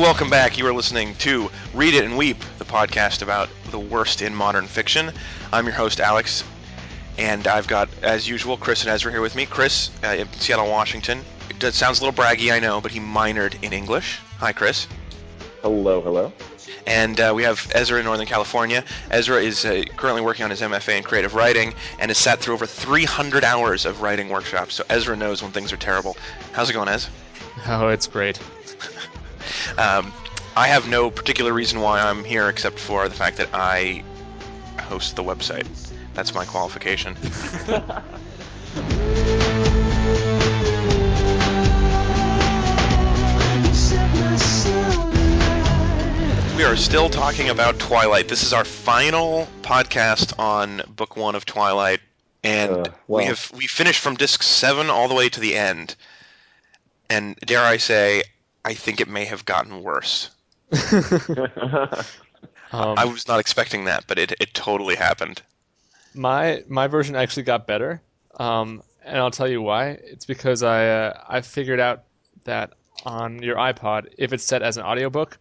Hey, welcome back. You are listening to Read It and Weep, the podcast about the worst in modern fiction. I'm your host, Alex, and I've got, as usual, Chris and Ezra here with me. Chris, uh, in Seattle, Washington. It sounds a little braggy, I know, but he minored in English. Hi, Chris. Hello, hello. And uh, we have Ezra in Northern California. Ezra is uh, currently working on his MFA in creative writing and has sat through over 300 hours of writing workshops. So Ezra knows when things are terrible. How's it going, Ez? Oh, it's great. Um, I have no particular reason why I'm here except for the fact that I host the website. That's my qualification. we are still talking about Twilight. This is our final podcast on book one of Twilight, and Uh, well. we have we finished from disc seven all the way to the end. And dare I say, I think it may have gotten worse. Um, I was not expecting that, but it, it totally happened. my my version actually got better, um, and I'll tell you why. It's because I uh, I figured out that on your iPod, if it's set as an audiobook,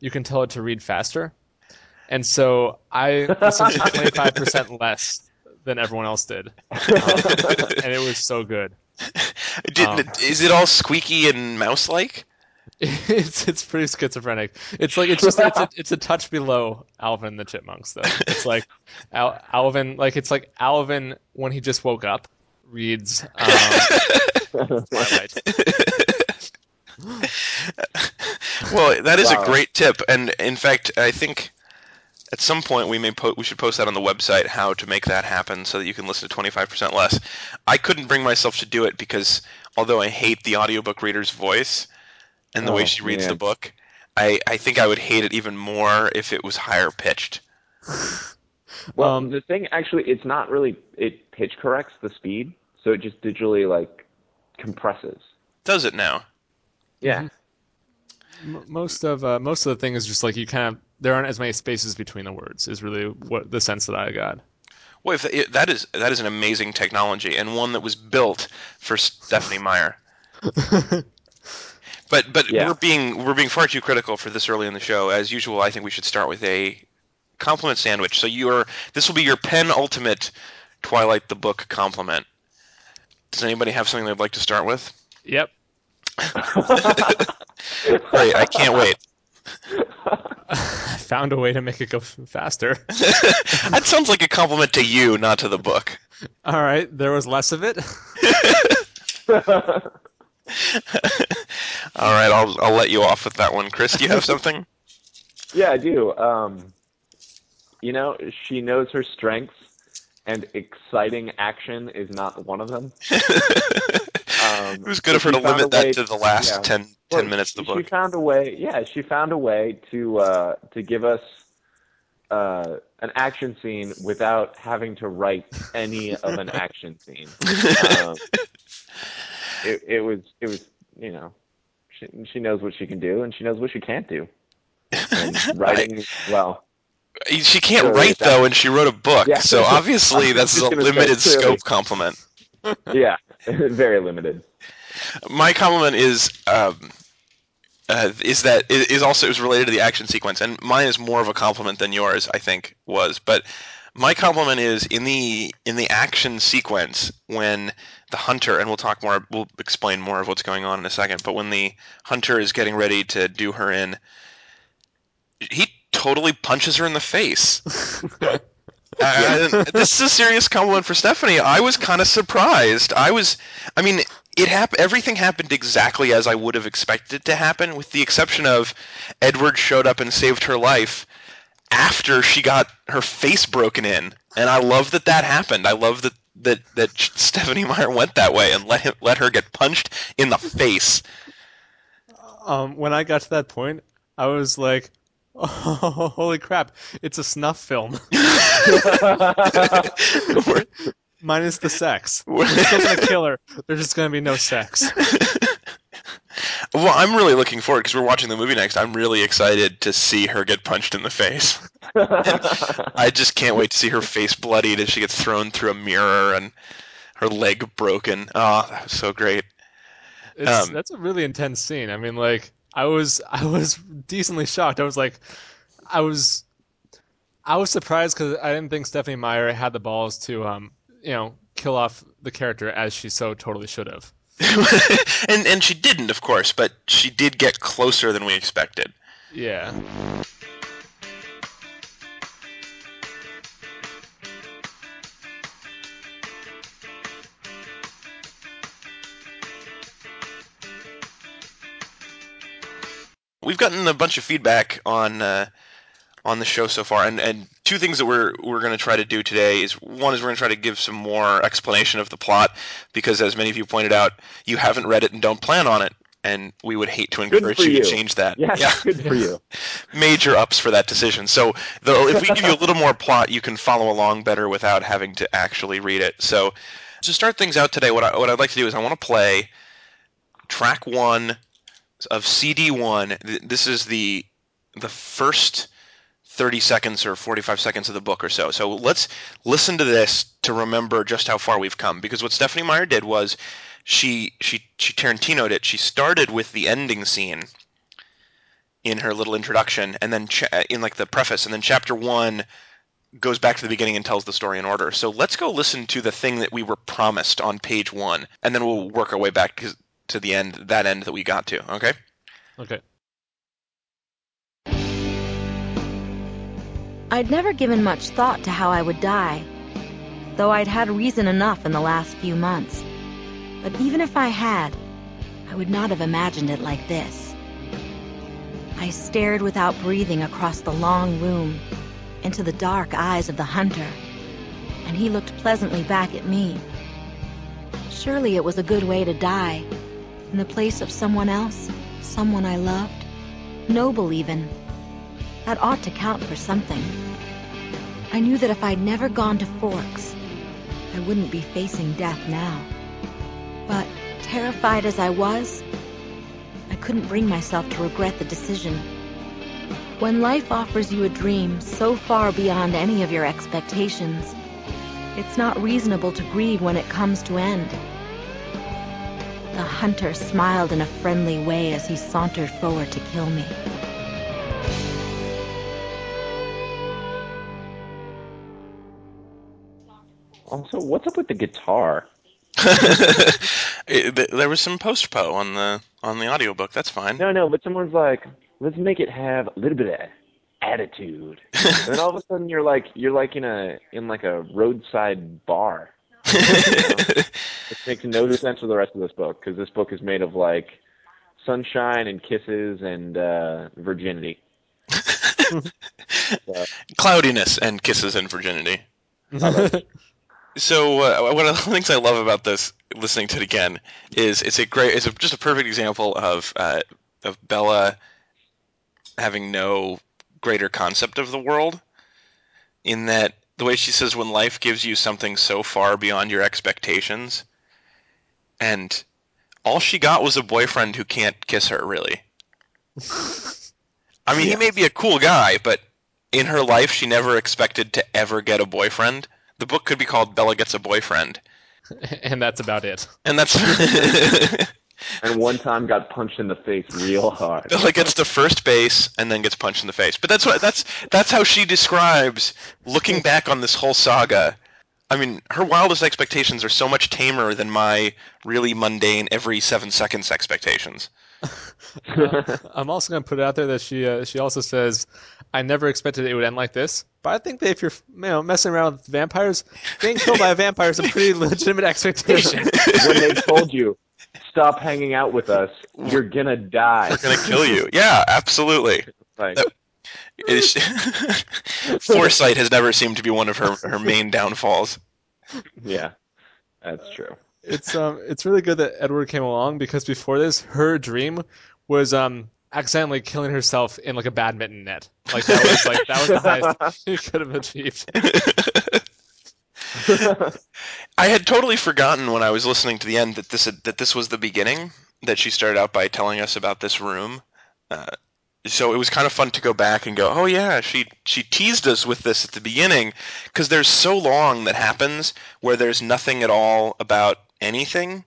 you can tell it to read faster, and so I listened to twenty five percent less than everyone else did, um, and it was so good. Did, Um, is it all squeaky and mouse-like? It's it's pretty schizophrenic. It's like it's just it's a, it's a touch below Alvin the Chipmunks though. It's like Al, Alvin like it's like Alvin when he just woke up reads um, Twilight. well, that is a great tip, and in fact, I think at some point we may po- we should post that on the website how to make that happen so that you can listen to 25% less. I couldn't bring myself to do it because although I hate the audiobook reader's voice and the way Oh, she reads the book, I, I think I would hate it even more if it was higher pitched. well, Um, the thing actually, it's not really. It pitch corrects the speed, so it just digitally like compresses. Does it now? Yeah. M- most of uh, most of the thing is just like you kind of there aren't as many spaces between the words is really what the sense that I got. Well, if it, that is that is an amazing technology and one that was built for Stephenie Meyer. But but Yeah. we're being we're being far too critical for this early in the show. As usual, I think we should start with a compliment sandwich. So you're this will be your penultimate Twilight the book compliment. Does anybody have something they'd like to start with? Yep. Great, I can't wait. I found a way to make it go faster. that sounds like a compliment to you, not to the book. All right, there was less of it. All right, I'll I'll let you off with that one. Chris, do you have something? yeah, I do. Um, you know, she knows her strengths, and exciting action is not one of them. Um, it was good of her to limit that to the last yeah. 10, 10 Well, minutes of the She book. found a way. Yeah, she found a way to uh, to give us uh, an action scene without having to write any of an action scene. Um, it, it was it was you know she she knows what she can do and she knows what she can't do. And writing well. She can't write though, and she wrote a book. Yeah. So obviously, that's a limited scope compliment. Yeah, very limited. My compliment is um, uh, is that is also is related to the action sequence, and mine is more of a compliment than yours. I think was, but my compliment is in the in the action sequence when the hunter, and we'll talk more. We'll explain more of what's going on in a second. But when the hunter is getting ready to do her in, he totally punches her in the face. Uh, this is a serious compliment for Stephenie. I was kind of surprised. I was, I mean, it hap- Everything happened exactly as I would have expected it to happen, with the exception of Edward showed up and saved her life after she got her face broken in, and I love that that happened. I love that that that Stephenie Meyer went that way and let him let her get punched in the face. Um, when I got to that point, I was like, oh, "Holy crap! It's a snuff film, minus the sex. We're still gonna kill her. There's just gonna be no sex." Well, I'm really looking forward because we're watching the movie next. I'm really excited to see her get punched in the face. I just can't wait to see her face bloodied as she gets thrown through a mirror and her leg broken. Oh, that was so great. It's, Um, that's a really intense scene. I mean, like I was I was decently shocked. I was like, I was I was surprised because I didn't think Stephenie Meyer had the balls to um you know kill off the character as she so totally should have. and and she didn't, of course, but she did get closer than we expected. Yeah. We've gotten a bunch of feedback on uh, on the show so far, and, and two things that we're we're going to try to do today is one is we're going to try to give some more explanation of the plot because, as many of you pointed out, you haven't read it and don't plan on it, and we would hate to encourage you, you. to change that. Yeah, yeah. good for you. major ups for that decision. So, though, if we give you a little more plot, you can follow along better without having to actually read it. So, to start things out today, what I, what I'd like to do is I want to play track one of CD one. This is the the first 30 seconds or 45 seconds of the book or so. So let's listen to this to remember just how far we've come. Because what Stephenie Meyer did was she she she Tarantinoed it. She started with the ending scene in her little introduction, and then cha- uh, in like the preface, and then chapter one goes back to the beginning and tells the story in order. So let's go listen to the thing that we were promised on page one, and then we'll work our way back to the end, that end that we got to. Okay. Okay. I'd never given much thought to how I would die, though I'd had reason enough in the last few months. But even if I had, I would not have imagined it like this. I stared without breathing across the long room into the dark eyes of the hunter, and he looked pleasantly back at me. Surely it was a good way to die, in the place of someone else, someone I loved, noble even. That ought to count for something. I knew that if I'd never gone to Forks, I wouldn't be facing death now. But, terrified as I was, I couldn't bring myself to regret the decision. When life offers you a dream so far beyond any of your expectations, it's not reasonable to grieve when it comes to end. The hunter smiled in a friendly way as he sauntered forward to kill me. Also, what's up with the guitar? It- there was some post po on the on the audiobook. That's fine. No, no, but someone's like, let's make it have a little bit of attitude. and then all of a sudden you're like you're like in a in like a roadside bar. It makes no sense for the rest of this book because this book is made of like sunshine and kisses and uh virginity. So, Cloudiness and kisses and virginity. So uh, one of the things I love about this, listening to it again, is it's a great, it's a, just a perfect example of uh, of Bella having no greater concept of the world. In that the way she says, when life gives you something so far beyond your expectations, and all she got was a boyfriend who can't kiss her, really. I mean, he may be a cool guy, but in her life, she never expected to ever get a boyfriend. The book could be called Bella Gets a Boyfriend. and that's about it. And that's and one time got punched in the face real hard. Bella gets to first base and then gets punched in the face. But that's what that's that's how she describes looking back on this whole saga. I mean, her wildest expectations are so much tamer than my really mundane every seven seconds expectations. I'm also going to put it out there that she uh, she also says, "I never expected it would end like this." But I think that if you're you know messing around with vampires, being killed by a vampire is a pretty legitimate expectation. when they told you, stop hanging out with us, you're gonna die. We're gonna kill you. Yeah, absolutely. Like, That- Is foresight has never seemed to be one of her her main downfalls. yeah, that's true. it's um it's really good that Edward came along because before this, her dream was um accidentally killing herself in like a badminton net. Like that was like that was the highest she could have achieved. I had totally forgotten when I was listening to the end that this had, that this was the beginning. That she started out by telling us about this room. Uh, so it was kind of fun to go back and go, oh yeah, she she teased us with this at the beginning because there's so long that happens where there's nothing at all about anything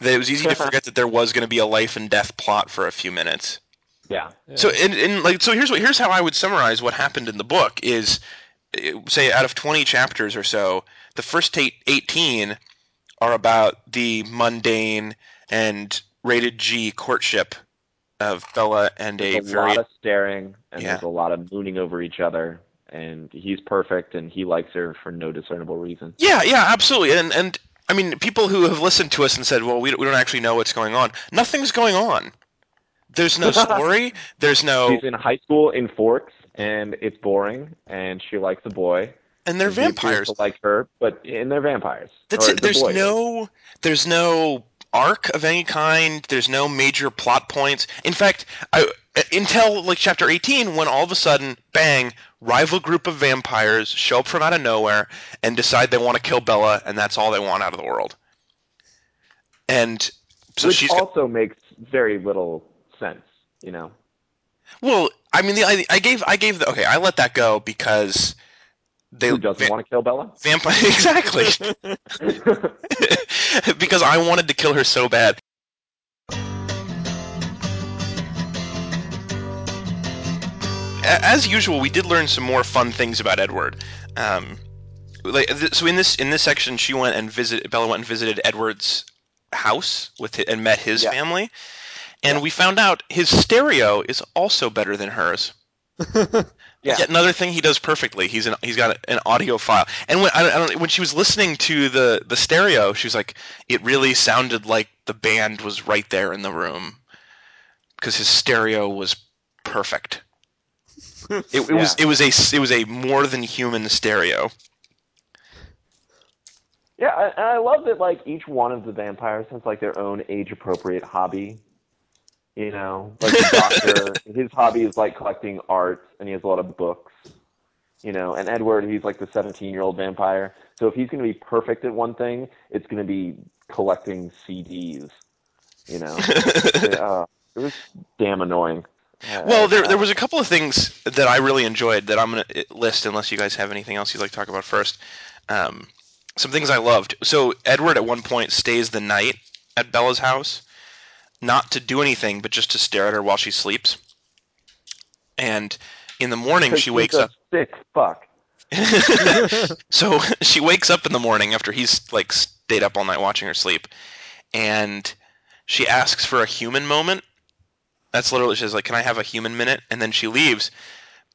that it was easy to forget that there was going to be a life and death plot for a few minutes. Yeah. So and, and like so here's what here's how I would summarize what happened in the book is eh, say out of 20 chapters or so, the first eight, 18 are about the mundane and rated G courtship of Bella and a a very lot of staring, and Yeah. there's a lot of mooning over each other. And he's perfect, and he likes her for no discernible reason. Yeah, yeah, absolutely. And and I mean, people who have listened to us and said, "Well, we don't, we don't actually know what's going on." Nothing's going on. There's no story. There's no, She's in high school in Forks, and it's boring, and she likes a boy. and they're and vampires. Like her, but and they're vampires. That's Or it. the There's no, there's no arc of any kind. There's no major plot points. In fact, I, until like chapter 18, when all of a sudden, bang, rival group of vampires show up from out of nowhere and decide they want to kill Bella, and that's all they want out of the world. And so which she's got- also makes very little sense. You know. well. I mean, the, I, I gave I gave the okay. I let that go because they Who doesn't va- want to kill Bella? vampire exactly because I wanted to kill her so bad. As usual, we did learn some more fun things about Edward. Um, like, th- so in this in this section, she went and visit Bella went and visited Edward's house with hi- and met his Yeah. family, and Yeah. we found out his stereo is also better than hers. Yeah. Yet another thing he does perfectly. He's an he's got an audiophile. And when I don't, I don't when she was listening to the the stereo, she was like, it really sounded like the band was right there in the room because his stereo was perfect. It, it was it was a it was a more than human stereo. Yeah, I- and I love that like each one of the vampires has like their own age appropriate hobby. You know, like the doctor, his hobby is like collecting art, and he has a lot of books. You know, and Edward, he's like the 17 year old vampire. So if he's going to be perfect at one thing, it's going to be collecting CDs. You know, uh, it was damn annoying. Uh, Well, there uh, there was a couple of things that I really enjoyed that I'm gonna list, unless you guys have anything else you'd like to talk about first. Um, some things I loved. So Edward at one point stays the night at Bella's house, not to do anything, but just to stare at her while she sleeps. And in the morning she wakes a up. Sick fuck. so she wakes up in the morning after he's like stayed up all night watching her sleep, and she asks for a human moment. That's literally she's like, "Can I have a human minute?" And then she leaves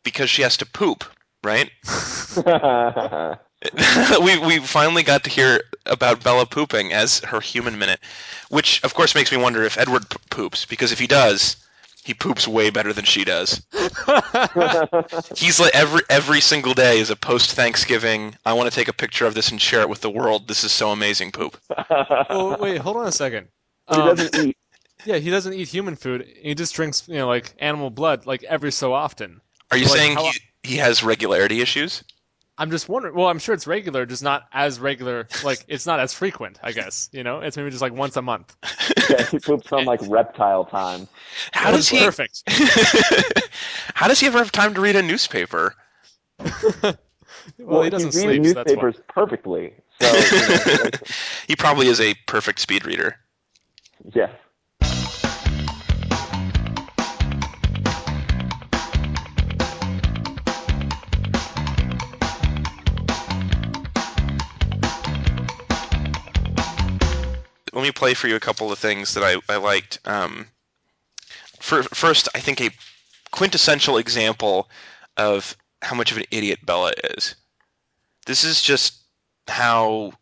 because she has to poop. Right? we we finally got to hear about Bella pooping as her human minute, which of course makes me wonder if Edward p- poops because if he does, he poops way better than she does. He's like every every single day is a post Thanksgiving. I want to take a picture of this and share it with the world. This is so amazing poop. oh wait, hold on a second. he Um, doesn't eat. yeah, he doesn't eat human food. He just drinks, you know, like animal blood, like every so often. Are you Like, saying how- he, he has regularity issues? I'm just wondering. Well, I'm sure it's regular, just not as regular. Like it's not as frequent. I guess you know, it's maybe just like once a month. Yeah, he poops on like reptile time. How does he? Perfect. How does he ever have time to read a newspaper? Well, he doesn't reads sleep. so that's newspapers perfectly. So you know, He probably is a perfect speed reader. yes. Let me play for you a couple of things that I, I liked. Um, for, first, I think a quintessential example of how much of an idiot Bella is. This is just how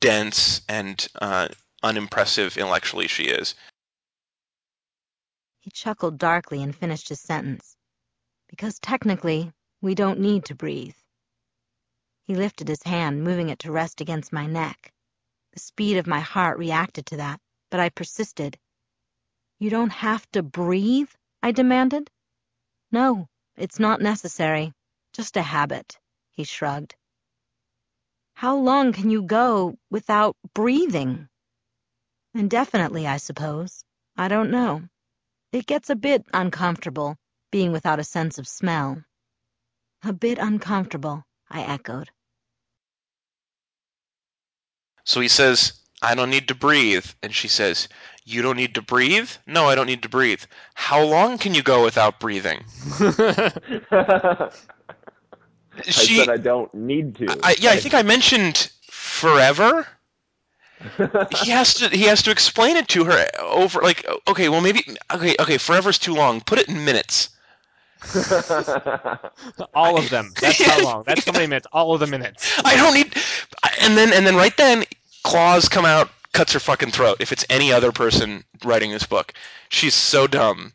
dense and uh, unimpressive intellectually she is. He chuckled darkly and finished his sentence. Because technically, we don't need to breathe. He lifted his hand, moving it to rest against my neck. The speed of my heart reacted to that, but I persisted. You don't have to breathe? I demanded. No, it's not necessary. Just a habit, he shrugged. How long can you go without breathing? Indefinitely, I suppose. I don't know. It gets a bit uncomfortable, being without a sense of smell. A bit uncomfortable, I echoed. So he says, I don't need to breathe. And she says, You don't need to breathe? No, I don't need to breathe. How long can you go without breathing? I She, said I don't need to. I, yeah, I think I mentioned forever. he has to he has to explain it to her over like okay well maybe okay okay forever's too long put it in minutes All of them. That's how long. That's how many minutes. All of the minutes. I don't need. And then and then right then, claws come out, cuts her fucking throat. If it's any other person writing this book, she's so dumb.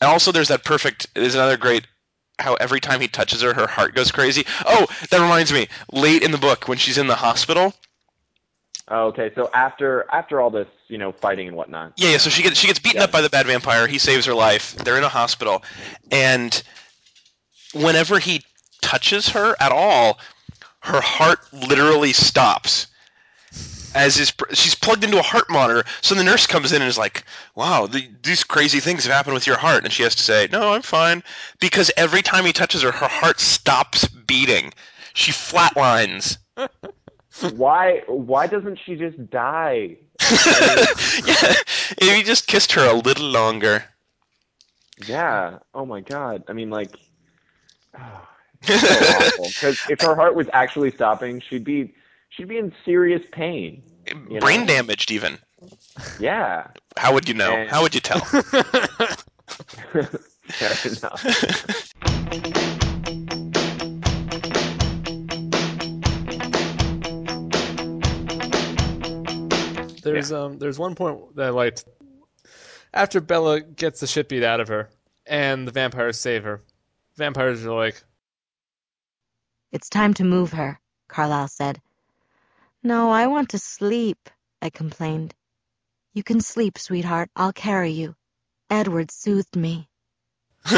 And also, there's that perfect. There's another great. How every time he touches her, her heart goes crazy. Oh, that reminds me. Late in the book, when she's in the hospital. Oh, okay, so after after all this, you know, fighting and whatnot. Yeah, yeah. So she gets she gets beaten Yeah. up by the bad vampire. He saves her life. They're in a hospital, and whenever he touches her at all, her heart literally stops. As is, she's plugged into a heart monitor, so the nurse comes in and is like, "Wow, the, these crazy things have happened with your heart," and she has to say, "No, I'm fine," because every time he touches her, her heart stops beating. She flatlines. Why why doesn't she just die? yeah, if he just kissed her a little longer. Yeah. Oh my god. I mean, like, so. Because if her heart was actually stopping, she'd be she'd be in serious pain. Brain know? damaged, even. Yeah. How would you know? And- How would you tell? Fair enough. There's um there's one point that I liked. After Bella gets the shit beat out of her, and the vampires save her, vampires are like, It's time to move her, Carlisle said. No, I want to sleep, I complained. You can sleep, sweetheart. I'll carry you. Edward soothed me.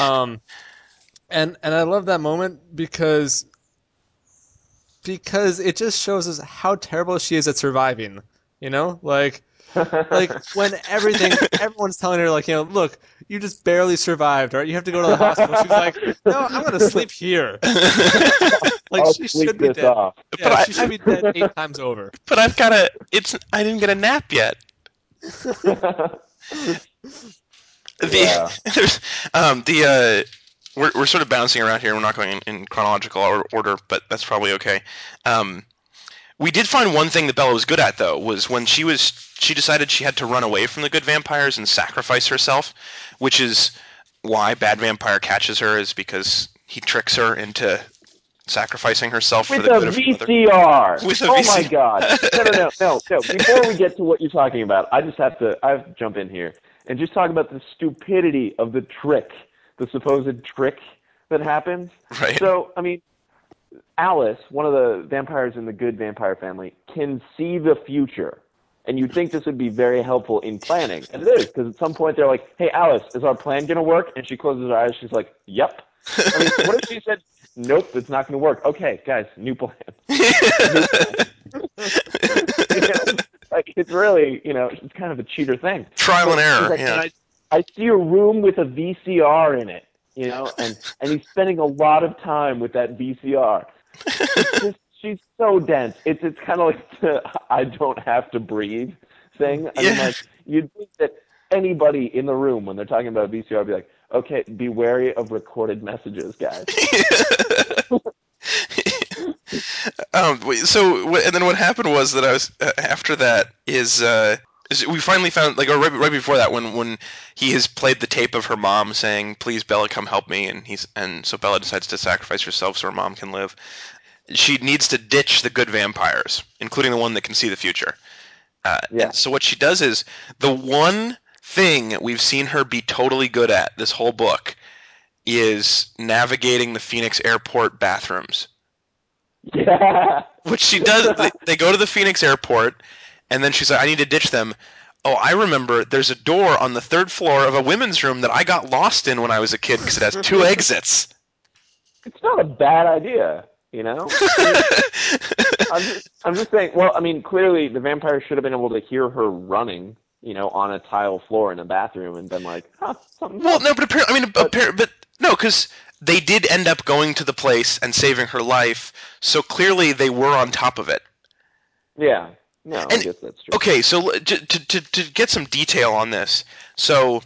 um, and and I love that moment because because it just shows us how terrible she is at surviving. You know, like like when everything everyone's telling her like you know look you just barely survived right you have to go to the hospital she's like no i'm gonna sleep here like I'll she sleep should be dead off. yeah, But I- she should be dead eight times over but I've got a. It's. I didn't get a nap yet. The, Yeah. there's um the uh we're we're sort of bouncing around here. We're not going in, in chronological or, order, but that's probably okay. Um, we did find one thing that Bella was good at though was when she was she decided she had to run away from the good vampires and sacrifice herself, which is why bad vampire catches her is because he tricks her into sacrificing herself for the a good of. VCR. With a oh my god. No, no, no, no, no. Before we get to what you're talking about, I just have to I have to jump in here and just talk about the stupidity of the trick, the supposed trick that happens. Right. So, I mean, Alice, one of the vampires in the good vampire family, can see the future. And you'd think this would be very helpful in planning. And it is, because at some point they're like, hey, Alice, is our plan going to work? And she closes her eyes. She's like, yep. I mean, what if she said, nope, it's not going to work? Okay, guys, new plan. New plan. You know, like, it's really, you know, it's kind of a cheater thing. Trial and error. like, yeah. "And I, see a room with a VCR in it, you know, and and he's spending a lot of time with that VCR. It's just she's so dense. It's it's kind of like the I don't have to breathe thing. I mean, Yeah. like you'd think that anybody in the room when they're talking about VCR would be like, okay, be wary of recorded messages, guys. um, so and then what happened was that I was uh, after that is uh, is we finally found like or right, right before that when when he has played the tape of her mom saying please Bella come help me and he's and so Bella decides to sacrifice herself so her mom can live. She needs to ditch the good vampires, including the one that can see the future. Uh, Yeah. so what she does is the one thing we've seen her be totally good at this whole book is navigating the Phoenix airport bathrooms Yeah. which she does. they, they go to the Phoenix airport, and then she's like, "I need to ditch them." Oh, I remember. There's a door on the third floor of a women's room that I got lost in when I was a kid because it has two exits. It's not a bad idea, you know. I'm just, I'm just saying. Well, I mean, clearly the vampire should have been able to hear her running, you know, on a tile floor in a bathroom, and been like, "Huh, something." well, no, but apparently, I mean, appar- but no, because they did end up going to the place and saving her life. So clearly, they were on top of it. Yeah. No, I guess that's true. Okay, so to, to to get some detail on this, so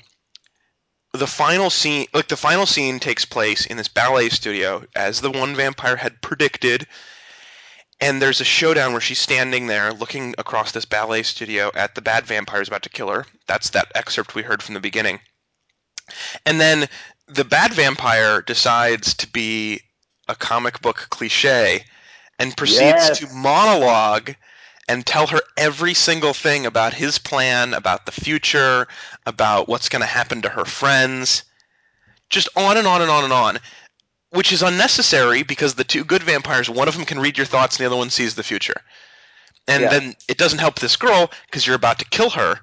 the final scene, like the final scene, takes place in this ballet studio, as the one vampire had predicted. And there's a showdown where she's standing there, looking across this ballet studio at the bad vampires about to kill her. That's that excerpt we heard from the beginning. And then the bad vampire decides to be a comic book cliche and proceeds Yes. to monologue and tell her every single thing about his plan, about the future, about what's going to happen to her friends. Just on and on and on and on. Which is unnecessary because the two good vampires, one of them can read your thoughts and the other one sees the future. And Yeah. then it doesn't help this girl because you're about to kill her.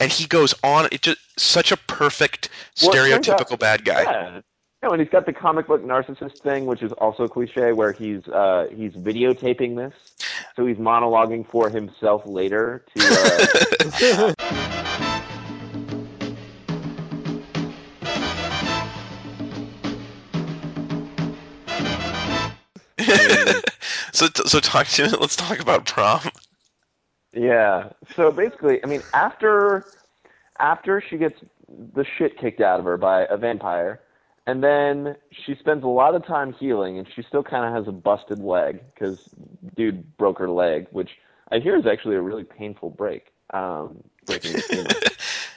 And he goes on. It just such a perfect Well, it out- stereotypical bad guy. Yeah. No, and he's got the comic book narcissist thing, which is also cliche, where he's uh, he's videotaping this, so he's monologuing for himself later to. Uh, so so talk to let's talk about prom. Yeah. So basically, I mean, after after she gets the shit kicked out of her by a vampire, and then she spends a lot of time healing, and she still kind of has a busted leg because dude broke her leg, which I hear is actually a really painful break. Um, breaking.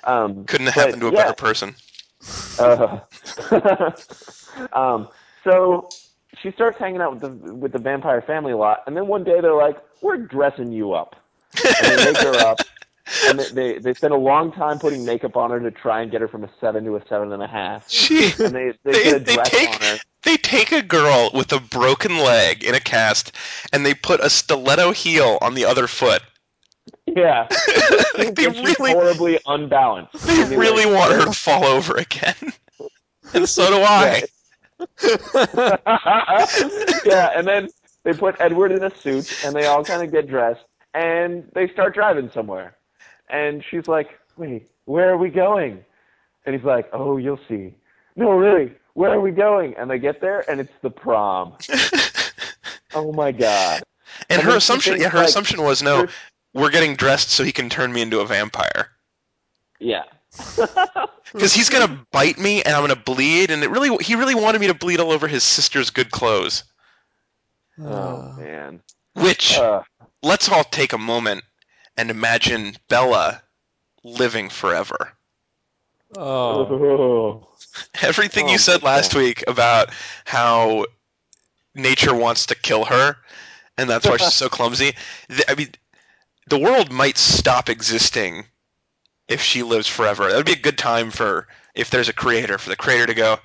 Um, Couldn't have but, happened to a yeah, better person. uh, um, so she starts hanging out with the with the vampire family a lot, and then one day they're like, "We're dressing you up," and they make her up, and they, they they spend a long time putting makeup on her to try and get her from a seven to a seven and a half, She, and they they, They- they dress take- on her. they take a girl with a broken leg in a cast, and they put a stiletto heel on the other foot. Yeah, Like, they really, horribly unbalanced. they mean, really want her to fall over again, and so do I. yeah, and then they put Edward in a suit, and they all kind of get dressed, and they start driving somewhere. And she's like, "Wait, where are we going?" And he's like, "Oh, you'll see." No, really, where are we going? And they get there, and it's the prom. Oh my god! And And her assumption, yeah, her like, assumption was no, we're getting dressed so he can turn me into a vampire. Yeah. Because he's gonna bite me and I'm gonna bleed, and it really, he really wanted me to bleed all over his sister's good clothes. Oh man. Which Uh, let's all take a moment and imagine Bella living forever. Oh. Everything Oh you said last week about how nature wants to kill her, and that's why she's so clumsy. I mean, the world might stop existing if she lives forever. That would be a good time for if there's a creator for the creator to go.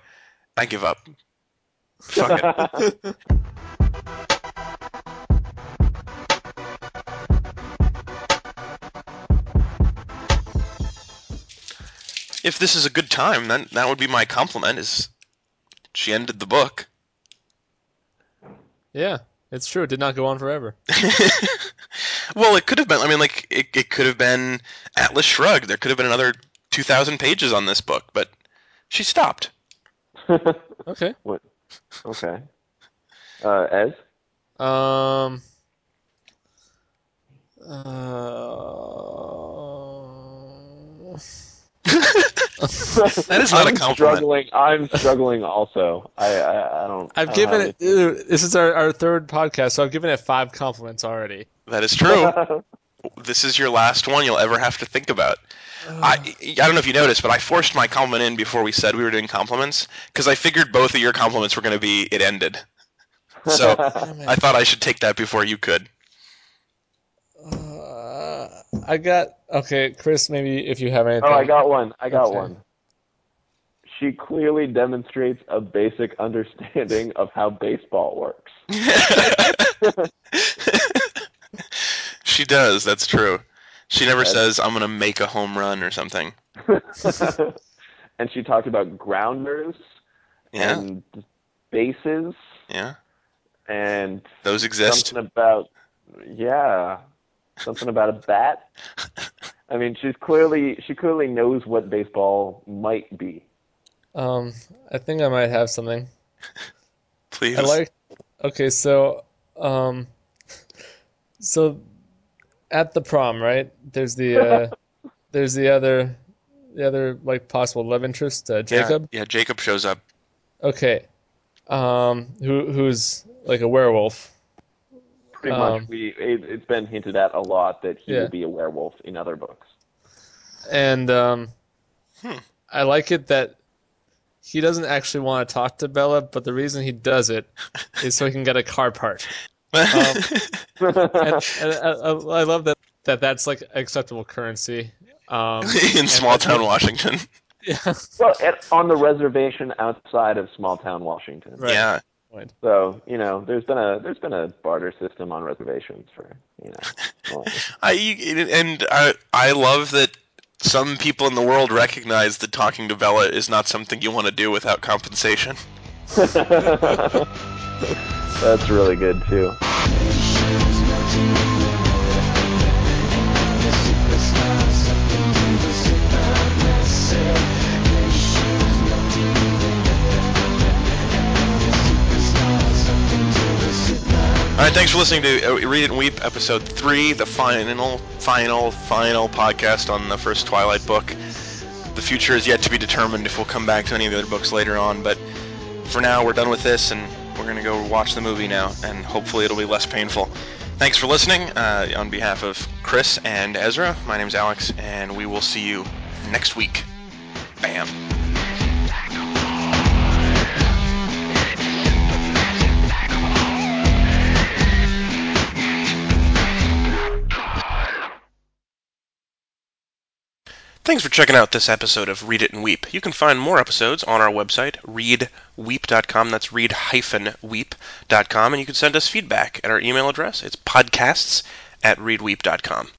I give up. Fuck it. If this is a good time, then that would be my compliment. Is she ended the book? Yeah, it's true. It did not go on forever. well, it could have been. I mean, like it, it could have been Atlas Shrugged. There could have been another two thousand pages on this book, but she stopped. Okay. What? okay. Uh, Ez? Um. Uh, That is not a I'm compliment. struggling. I'm struggling also. I I, I don't. I I've don't given it. ew, This is our, our third podcast, so I've given it five compliments already. That is true. this is your last one you'll ever have to think about. I, I don't know if you noticed, but I forced my compliment in before we said we were doing compliments because I figured both of your compliments were going to be it ended. So I thought I should take that before you could. I got okay, Chris. Maybe if you have anything. oh, I got one. I got Okay. one. She clearly demonstrates a basic understanding of how baseball works. she does. That's true. She never That's- says I'm going to make a home run or something. and she talked about grounders Yeah, and bases yeah. and Those exist. something about yeah, something about a bat. I mean, she's clearly she clearly knows what baseball might be. Um, I think I might have something. Please. I like. Okay, so um, so at the prom, right? There's the uh, there's the other the other like possible love interest, uh, Jacob. Yeah, yeah, Jacob shows up. Okay, um, who who's like a werewolf? Pretty Um, much, we it, it's been hinted at a lot that he Yeah. will be a werewolf in other books. And um, Hmm. I like it that he doesn't actually want to talk to Bella, but the reason he does it is so he can get a car part. Um, and, and I, I I love that, that that's like acceptable currency. Um, in small town Washington. yeah, well, at, on the reservation outside of small town Washington. Right. Yeah. Point. So you know, there's been a there's been a barter system on reservations for you know. well, I and I I love that some people in the world recognize that talking to Bella is not something you want to do without compensation. That's really good too. All right, thanks for listening to uh, Read It and Weep, episode three, the final, final, final podcast on the first Twilight book. The future is yet to be determined if we'll come back to any of the other books later on, but for now, we're done with this, and we're gonna go watch the movie now, and hopefully it'll be less painful. Thanks for listening. Uh, on behalf of Chris and Ezra, my name's Alex, and we will see you next week. Bam. Thanks for checking out this episode of Read It and Weep. You can find more episodes on our website, readweep.com. That's read-weep.com. And you can send us feedback at our email address. It's podcasts at readweep.com.